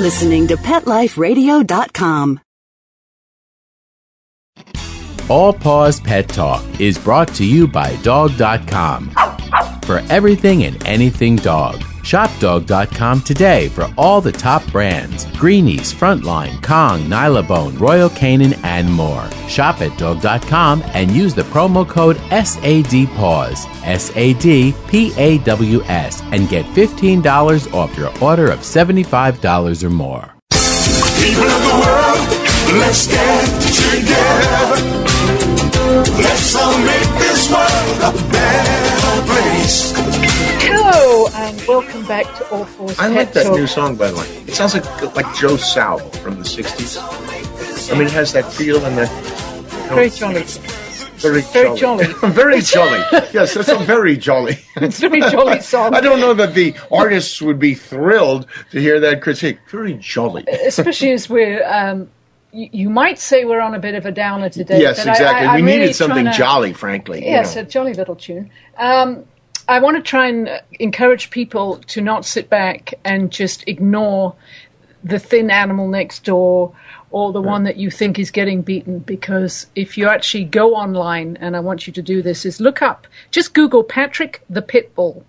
listening to PetLifeRadio.com. All Paws Pet Talk is brought to you by Dog.com. For everything and anything dog. Shop Dog.com today for all the top brands Greenies, Frontline, Kong, Nylabone, Royal Canin, and more. Shop at Dog.com and use the promo code SADPAWS, S A D P A W S, and get $15 off your order of $75 or more. People of the world, let's get welcome back to All Fours I like that Talk. new song, by the way. It sounds like like Joe Sal from the '60s. I mean, it has that feel and that Very jolly. very Very jolly. very jolly. Yes, that's a very jolly. It's a very jolly song. I don't know that the artists would be thrilled to hear that critique. Very jolly. Especially as we're, um, you, you might say we're on a bit of a downer today. Yes, but I- exactly. I, we needed really something to- jolly, frankly. you Yes, know. a jolly little tune. Um, I want to try and encourage people to not sit back and just ignore the thin animal next door or the one that you think is getting beaten because if you actually go online and I want you to do this is look up just google Patrick the pit bull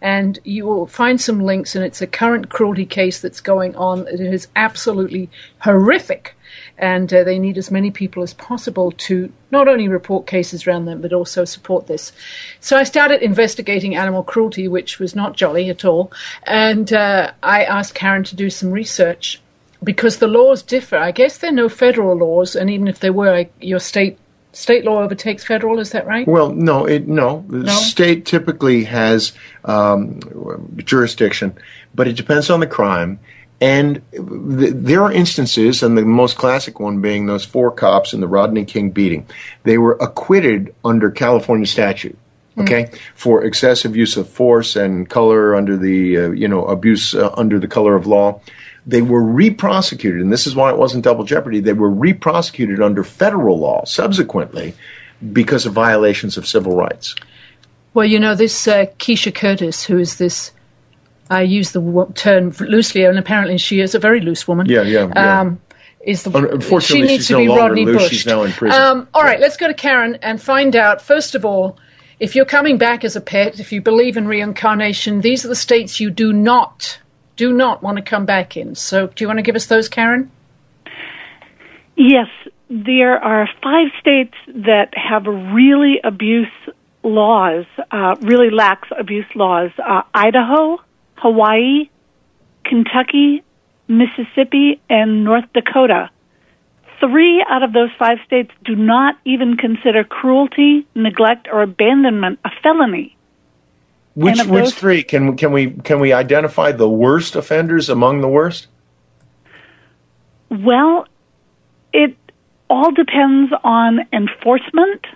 and you will find some links and it's a current cruelty case that's going on. It is absolutely horrific and uh, they need as many people as possible to not only report cases around them but also support this so i started investigating animal cruelty which was not jolly at all and uh, i asked karen to do some research because the laws differ i guess there are no federal laws and even if there were I- your state state law overtakes federal is that right Well, no, it no. The No? state typically has um, jurisdiction, but it depends on the crime. And th- there are instances, and the most classic one being those four cops in the Rodney King beating. They were acquitted under California statute. Okay, for excessive use of force and color under the uh, you know abuse uh, under the color of law. They were re-prosecuted, and this is why it wasn't double jeopardy. They were re-prosecuted under federal law subsequently because of violations of civil rights. Well, you know, this uh, Kisha Curtis, who is this, I use the term loosely, and apparently she is a very loose woman. Yeah, yeah, yeah. Um, is the, unfortunately, she needs she's to no be Rodney loose. Bush. She's now in prison. Um, all right, let's go to Karen and find out, first of all, if you're coming back as a pet, if you believe in reincarnation, these are the states you do not, do not want to come back in. So do you want to give us those, Karen? Yes, there are five states that have really abuse laws, uh, really lax abuse laws uh, Idaho, Hawaii, Kentucky, Mississippi, and North Dakota. Three out of those five states do not even consider cruelty, neglect, or abandonment a felony. Which which those- three can can we can we identify the worst offenders among the worst? Well, it all depends on enforcement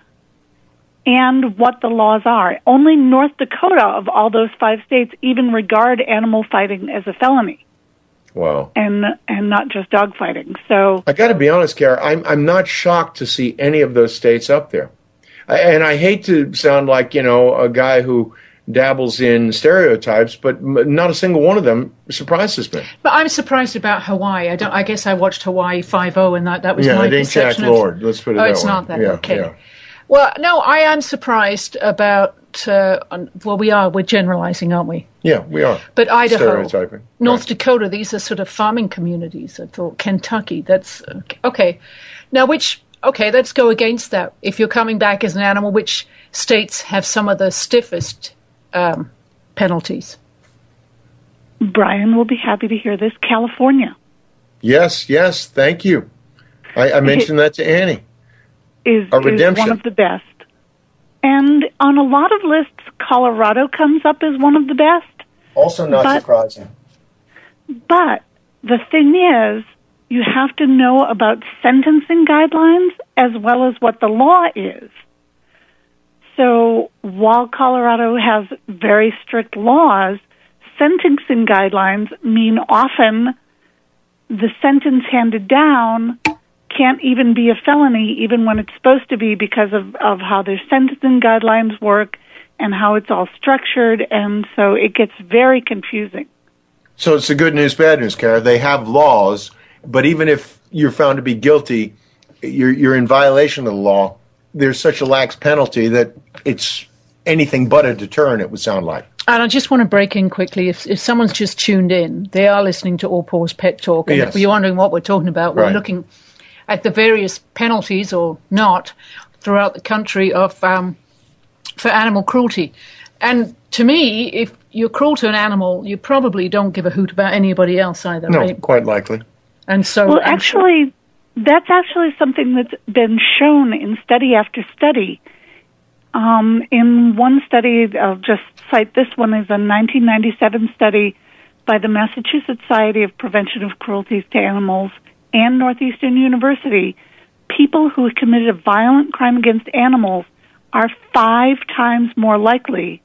and what the laws are. Only North Dakota, of all those five states, even regard animal fighting as a felony Wow. and and not just dog fighting. So I got to be honest, Kara. I'm I'm not shocked to see any of those states up there, I, and I hate to sound like you know a guy who dabbles in stereotypes, but not a single one of them surprises me. But I'm surprised about Hawaii. I don't. I guess I watched Hawaii Five O, and that that was Yeah, my it ain't Jack of- Lord. Let's put it oh, that it's way. not that. Yeah, okay. yeah. Well, no, I am surprised about. Uh, well, we are. We're generalizing, aren't we? Yeah, we are. But Idaho, Stereotyping. North Right. Dakota, these are sort of farming communities. I thought Kentucky. That's okay. Now, which okay? Let's go against that. If you're coming back as an animal, which states have some of the stiffest um, penalties? Brian will be happy to hear this. California Yes, yes. Thank you. I, I mentioned that to Annie. Is, is one of the best. And on a lot of lists, Colorado comes up as one of the best. Also, not But- surprising. But the thing is, you have to know about sentencing guidelines as well as what the law is. So while Colorado has very strict laws, sentencing guidelines mean often the sentence handed down can't even be a felony, even when it's supposed to be because of, of how their sentencing guidelines work and how it's all structured. And so it gets very confusing. So it's the good news, bad news, Kara. They have laws, but even if you're found to be guilty, you're, you're in violation of the law. There's such a lax penalty that it's anything but a deterrent, it would sound like. And I just want to break in quickly. If, if someone's just tuned in, they are listening to All Paws Pet Talk. And Yes. if you're wondering what we're talking about, we're Right. looking at the various penalties or not throughout the country of um, for animal cruelty. And to me, if you're cruel to an animal, you probably don't give a hoot about anybody else either, No, right? quite likely. And so, Well, I'm sure- actually, that's actually something that's been shown in study after study. Um, in one study, I'll just cite this one is a 1997 study by the Massachusetts Society of Prevention of Cruelties to Animals and Northeastern University. People who have committed a violent crime against animals are five times more likely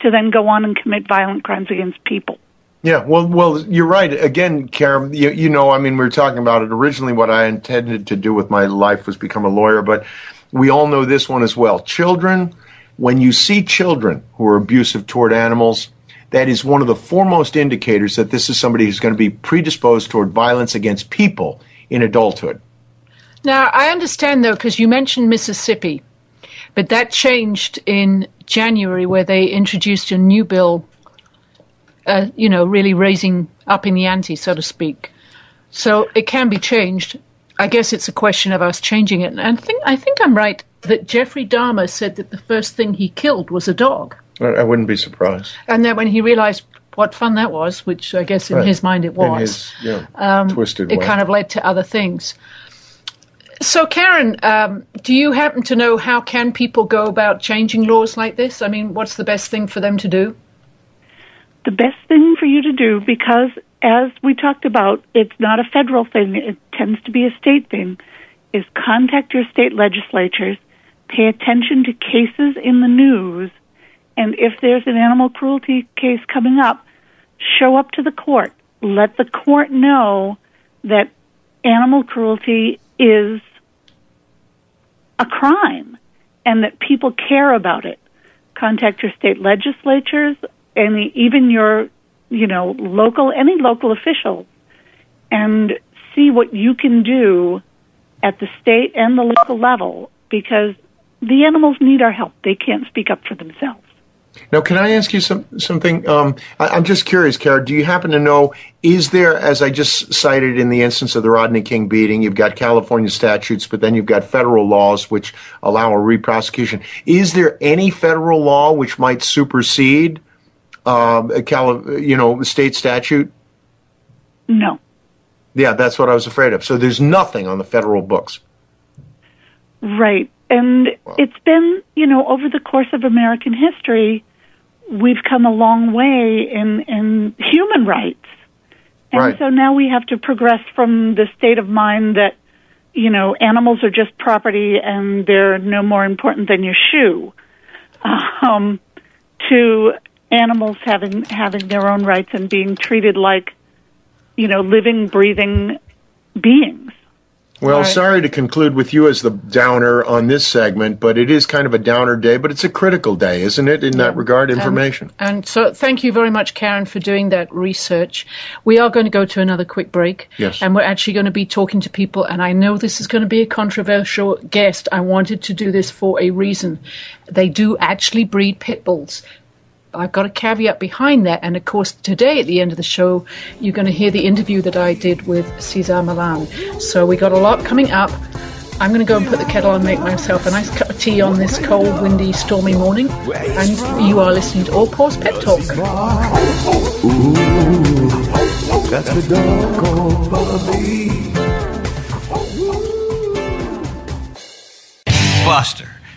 to then go on and commit violent crimes against people. Yeah, well, well, you're right. Again, Karen, you, you know, I mean, we were talking about it originally. What I intended to do with my life was become a lawyer, but we all know this one as well. Children, when you see children who are abusive toward animals, that is one of the foremost indicators that this is somebody who's going to be predisposed toward violence against people in adulthood. Now, I understand though, because you mentioned Mississippi, but that changed in January where they introduced a new bill, uh, you know, really raising up in the ante, so to speak. So it can be changed. I guess it's a question of us changing it. And I think, I think I'm right that Jeffrey Dahmer said that the first thing he killed was a dog. I, I wouldn't be surprised. And then when he realized what fun that was, which I guess in Right. his mind it In was, his yeah, twisted it way. kind of led to other things. So, Karen, um, do you happen to know how can people go about changing laws like this? I mean, what's the best thing for them to do? the best thing for you to do because as we talked about it's not a federal thing it tends to be a state thing is contact your state legislatures pay attention to cases in the news and if there's an animal cruelty case coming up show up to the court let the court know that animal cruelty is a crime and that people care about it contact your state legislatures and even your, you know, local, any local officials and see what you can do at the state and the local level because the animals need our help. They can't speak up for themselves. Now, can I ask you some, something? Um, I, I'm just curious, Kara. Do you happen to know? Is there, as I just cited in the instance of the Rodney King beating, you've got California statutes, but then you've got federal laws which allow a re-prosecution. Is there any federal law which might supersede, um, a Cali- you know, state statute? No. Yeah, that's what I was afraid of. So there's nothing on the federal books. Right. And it's been, you know, over the course of American history, we've come a long way in, in human rights. And Right. so now we have to progress from the state of mind that, you know, animals are just property and they're no more important than your shoe, um, to animals having, having their own rights and being treated like, you know, living, breathing beings. Well, Right. sorry to conclude with you as the downer on this segment, but it is kind of a downer day, but it's a critical day, isn't it, in that regard, information? And so, thank you very much, Karen, for doing that research. We are going to go to another quick break. Yes. And we're actually going to be talking to people, and I know this is going to be a controversial guest. I wanted to do this for a reason. They do actually breed pit bulls. I've got a caveat behind that, and of course, today at the end of the show, you're going to hear the interview that I did with Cesar Millan. So we got a lot coming up. I'm going to go and put the kettle on make myself a nice cup of tea on this cold, windy, stormy morning. And you are listening to All Paws Pet Talk. That's the dog called Bobby. Buster,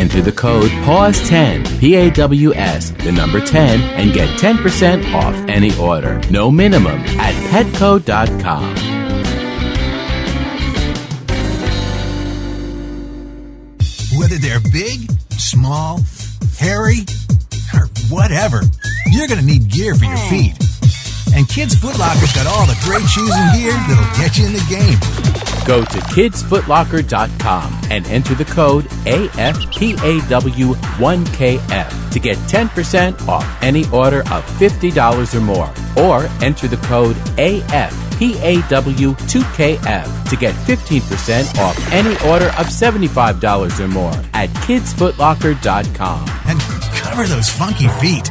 Enter the code PAWS10, P A W S, the number 10, and get 10% off any order. No minimum at petco.com. Whether they're big, small, hairy, or whatever, you're going to need gear for your feet. And Kids Foot Locker's got all the great shoes and gear that'll get you in the game. Go to kidsfootlocker.com and enter the code AFPAW1KF to get 10% off any order of $50 or more. Or enter the code AFPAW2KF to get 15% off any order of $75 or more at kidsfootlocker.com. And cover those funky feet.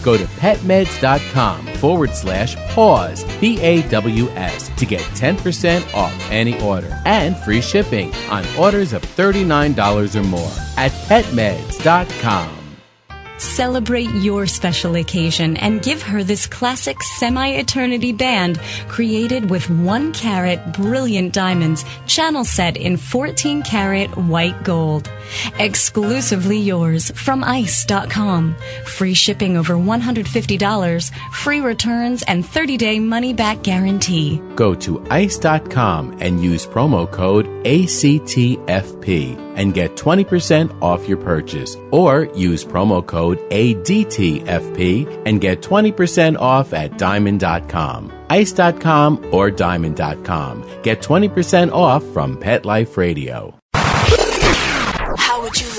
Go to petmeds.com forward slash paws, P A W S, to get 10% off any order and free shipping on orders of $39 or more at petmeds.com. Celebrate your special occasion and give her this classic semi eternity band created with one carat brilliant diamonds, channel set in 14 karat white gold. Exclusively yours from ICE.com. Free shipping over $150, free returns, and 30 day money back guarantee. Go to ice.com and use promo code ACTFP and get 20% off your purchase. Or use promo code ADTFP and get 20% off at diamond.com. Ice.com or diamond.com. Get 20% off from Pet Life Radio.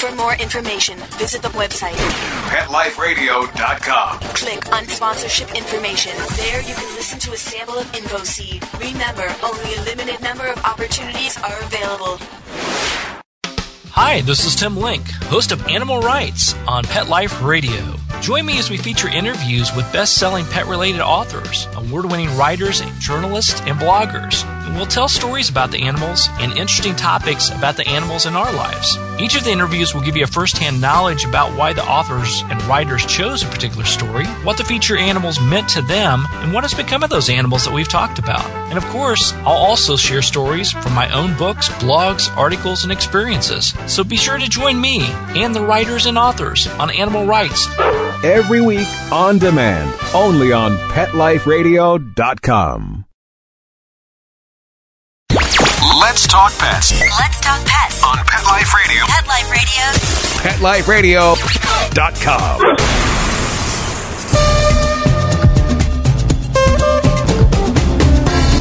For more information, visit the website PetLifeRadio.com. Click on sponsorship information. There you can listen to a sample of InfoSeed. Remember, only a limited number of opportunities are available. Hi, this is Tim Link, host of Animal Writes on Pet Life Radio. Join me as we feature interviews with best selling pet related authors, award winning writers, journalists, and bloggers. We'll tell stories about the animals and interesting topics about the animals in our lives. Each of the interviews will give you a first hand knowledge about why the authors and writers chose a particular story, what the feature animals meant to them, and what has become of those animals that we've talked about. And of course, I'll also share stories from my own books, blogs, articles, and experiences. So be sure to join me and the writers and authors on Animal Writes every week on demand, only on PetLifeRadio.com. Let's talk pets Let's talk pets on Pet Life Radio. Pet Life Radio. PetLifeRadio.com.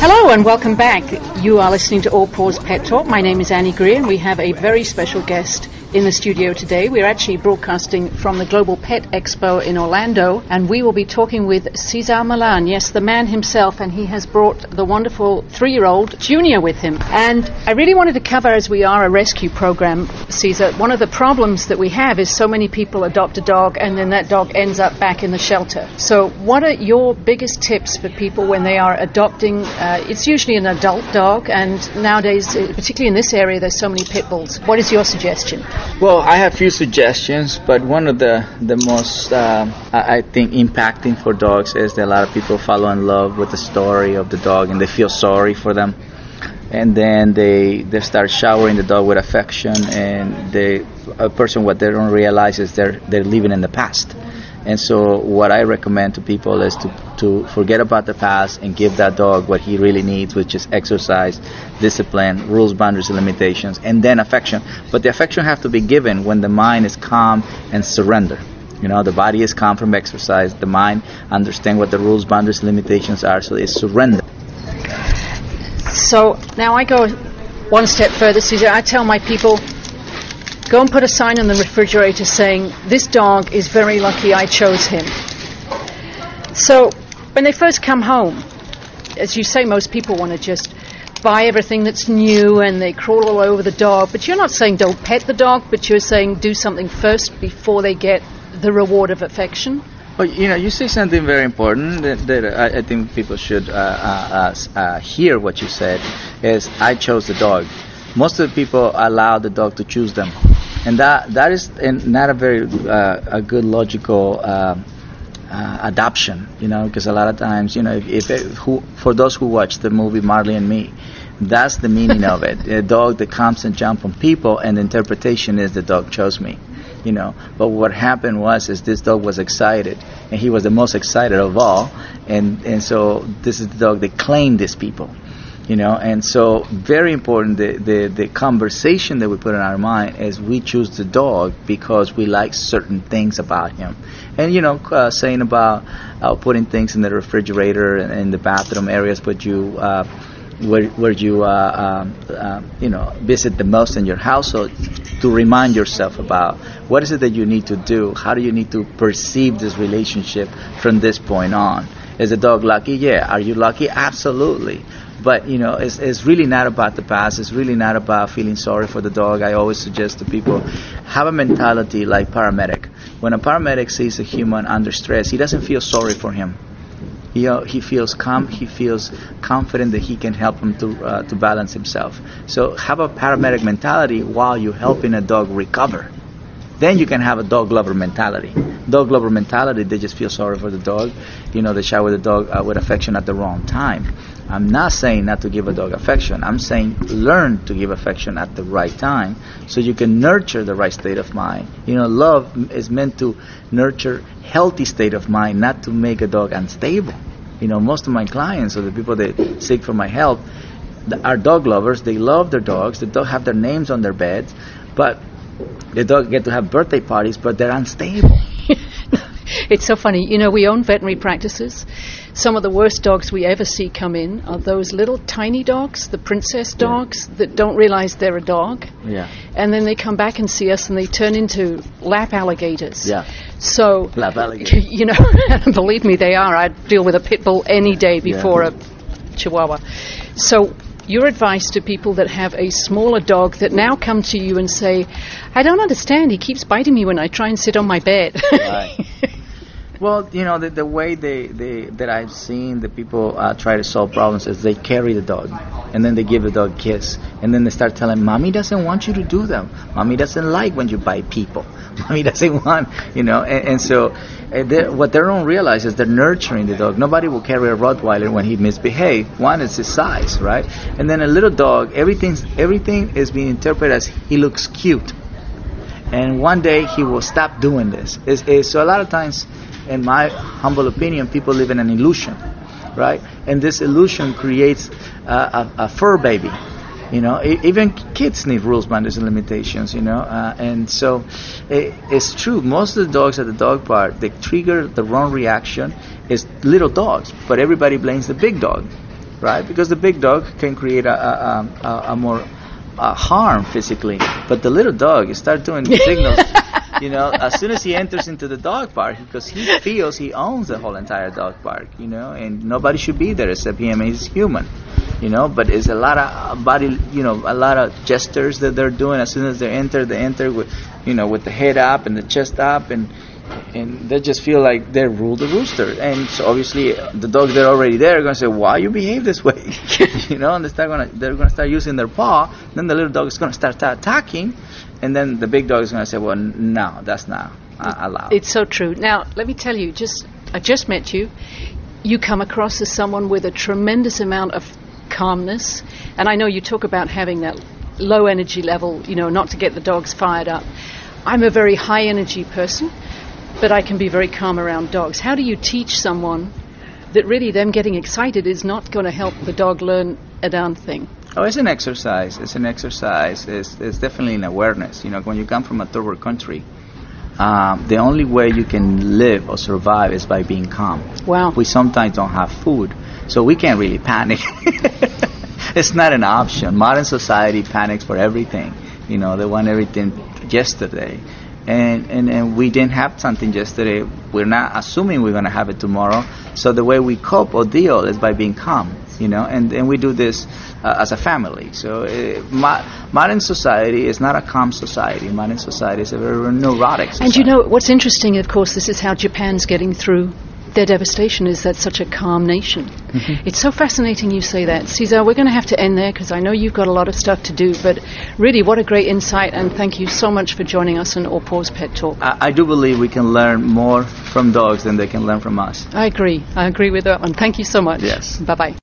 Hello and welcome back. You are listening to All Paws Pet Talk. My name is Annie Greer and we have a very special guest in the studio today. We're actually broadcasting from the Global Pet Expo in Orlando and we will be talking with Cesar Millan. Yes, the man himself and he has brought the wonderful three-year-old Junior with him. And I really wanted to cover as we are a rescue program, Cesar, one of the problems that we have is so many people adopt a dog and then that dog ends up back in the shelter. So what are your biggest tips for people when they are adopting, uh, it's usually an adult dog and nowadays, uh, particularly in this area, there's so many pit bulls. What is your suggestion? Well, I have few suggestions, but one of the the most uh, I think impacting for dogs is that a lot of people fall in love with the story of the dog and they feel sorry for them, and then they they start showering the dog with affection, and they a person what they don't realize is they're they're living in the past. And so, what I recommend to people is to, to forget about the past and give that dog what he really needs, which is exercise, discipline, rules, boundaries, and limitations, and then affection. But the affection have to be given when the mind is calm and surrender. You know, the body is calm from exercise, the mind understand what the rules, boundaries, limitations are, so it's surrender. So now I go one step further, Cesar. I tell my people, go and put a sign on the refrigerator saying, this dog is very lucky I chose him. So when they first come home, as you say, most people want to just buy everything that's new and they crawl all over the dog. But you're not saying don't pet the dog, but you're saying do something first before they get the reward of affection. Well, you know, you say something very important that, that I, I think people should uh, uh, uh, uh, hear what you said. Is I chose the dog. Most of the people allow the dog to choose them, and that that is not a very uh, a good logical. Uh, uh, adoption, you know, because a lot of times, you know, if, if it, who, for those who watch the movie Marley and Me, that's the meaning of it. A dog that comes and jumps on people, and the interpretation is the dog chose me, you know. But what happened was, is this dog was excited, and he was the most excited of all, and and so this is the dog that claimed these people, you know. And so very important the the the conversation that we put in our mind is we choose the dog because we like certain things about him, and you know, uh, saying about uh, putting things in the refrigerator and in the bathroom areas, but you. Uh, where, where you uh, um, uh, you know visit the most in your household to remind yourself about what is it that you need to do? How do you need to perceive this relationship from this point on? Is the dog lucky? Yeah. Are you lucky? Absolutely but you know it's, it's really not about the past it's really not about feeling sorry for the dog i always suggest to people have a mentality like paramedic when a paramedic sees a human under stress he doesn't feel sorry for him he, uh, he feels calm. He feels confident that he can help him to uh, to balance himself. So have a paramedic mentality while you're helping a dog recover. Then you can have a dog lover mentality. Dog lover mentality, they just feel sorry for the dog. You know, they shower the dog uh, with affection at the wrong time. I'm not saying not to give a dog affection. I'm saying learn to give affection at the right time so you can nurture the right state of mind. You know, love is meant to nurture healthy state of mind, not to make a dog unstable. You know, most of my clients or the people that seek for my help are dog lovers. They love their dogs. They don't have their names on their beds, but the dog get to have birthday parties, but they're unstable. It's so funny. You know, we own veterinary practices. Some of the worst dogs we ever see come in are those little tiny dogs, the princess dogs, that don't realize they're a dog. Yeah. And then they come back and see us and they turn into lap alligators. Yeah. So, Lap alligator. you know, believe me, they are. I'd deal with a pit bull any day before a chihuahua. So, your advice to people that have a smaller dog that now come to you and say, I don't understand, he keeps biting me when I try and sit on my bed. Right. Well, you know, the, the way they, they that I've seen the people uh, try to solve problems is they carry the dog, and then they give the dog a kiss, and then they start telling, "Mommy doesn't want you to do them. Mommy doesn't like when you bite people. Mommy doesn't want, you know." And, and so, uh, they what they don't realize is they're nurturing the dog. Nobody will carry a Rottweiler when he misbehaves. One is his size, right? And then a little dog, everything's everything is being interpreted as he looks cute and one day he will stop doing this. It's, it's, so a lot of times, in my humble opinion, people live in an illusion, right? And this illusion creates uh, a, a fur baby. You know, even kids need rules, boundaries, and limitations. You know, uh, and so it, it's true. Most of the dogs at the dog park, they trigger the wrong reaction is little dogs, but everybody blames the big dog, right? Because the big dog can create a, a, a, a more uh, harm physically, but the little dog is start doing signals. You know, as soon as he enters into the dog park, because he feels he owns the whole entire dog park. You know, and nobody should be there except him. He's human. You know, but it's a lot of uh, body. You know, a lot of gestures that they're doing as soon as they enter. They enter with, you know, with the head up and the chest up and and they just feel like they rule the rooster. And so obviously the dogs that are already there are going to say, "Why you behave this way?" you know, and they start to they're going to start using their paw. Then the little dog is going to start attacking, and then the big dog is going to say, "Well, no, that's not uh, allowed." It's so true. Now, let me tell you, just I just met you. You come across as someone with a tremendous amount of calmness, and I know you talk about having that low energy level, you know, not to get the dogs fired up. I'm a very high energy person, but I can be very calm around dogs. How do you teach someone that really them getting excited is not going to help the dog learn a darn thing? Oh, it's an exercise. It's an exercise. It's, it's definitely an awareness. You know, when you come from a third world country, um, the only way you can live or survive is by being calm. Wow. We sometimes don't have food, so we can't really panic. it's not an option. Modern society panics for everything. You know, they want everything yesterday. And, and, and we didn't have something yesterday. We're not assuming we're going to have it tomorrow. So the way we cope or deal is by being calm. you know, and, and we do this uh, as a family. So uh, mo- modern society is not a calm society. Modern society is a very neurotic society. And you know what's interesting, of course, this is how Japan's getting through their devastation is that such a calm nation. Mm-hmm. It's so fascinating you say that. Cesar, we're going to have to end there because I know you've got a lot of stuff to do, but really, what a great insight, and thank you so much for joining us on All Paws Pet Talk. I, I do believe we can learn more from dogs than they can learn from us. I agree. I agree with that one. Thank you so much. Yes. Bye bye.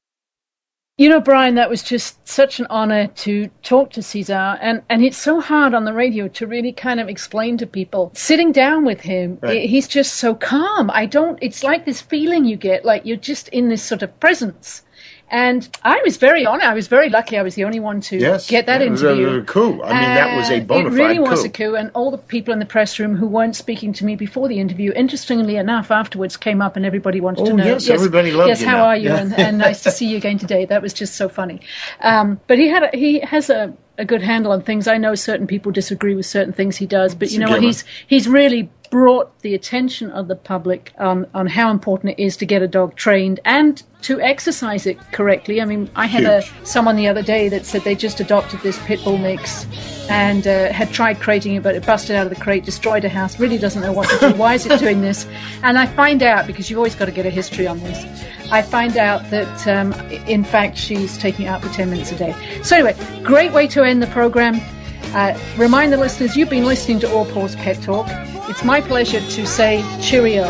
You know, Brian, that was just such an honor to talk to Cesar, and, and it's so hard on the radio to really kind of explain to people. Sitting down with him, Right. i- he's just so calm. I don't, it's like this feeling you get, like you're just in this sort of presence. And I was very honored. I was very lucky. I was the only one to Yes, get that interview. it was a- coup. I mean, that was a Uh, bona It really fide was coup. a coup. And all the people in the press room who weren't speaking to me before the interview, interestingly enough, afterwards came up and everybody wanted to Oh, know. yes, everybody loved Yes, you how now. are you? Yeah. And, and nice to see you again today. That was just so funny. Um, but he had a, he has a, a good handle on things. I know certain people disagree with certain things he does, but you know what? He's he's really brought the attention of the public on, on how important it is to get a dog trained and to exercise it correctly. I mean, I had a someone the other day that said they just adopted this pit bull mix and uh, had tried crating it, but it busted out of the crate, destroyed a house, really doesn't know what to do. Why is it doing this? And I find out, because you've always got to get a history on this, I find out that um, in fact she's taking it out for 10 minutes a day. So, anyway, great way to end the program. Uh, remind the listeners you've been listening to All Paws Pet Talk. It's my pleasure to say cheerio,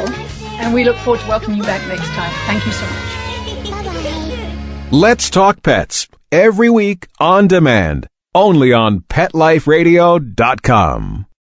and we look forward to welcoming you back next time. Thank you so much. Let's Talk Pets every week on demand, only on PetLifeRadio.com.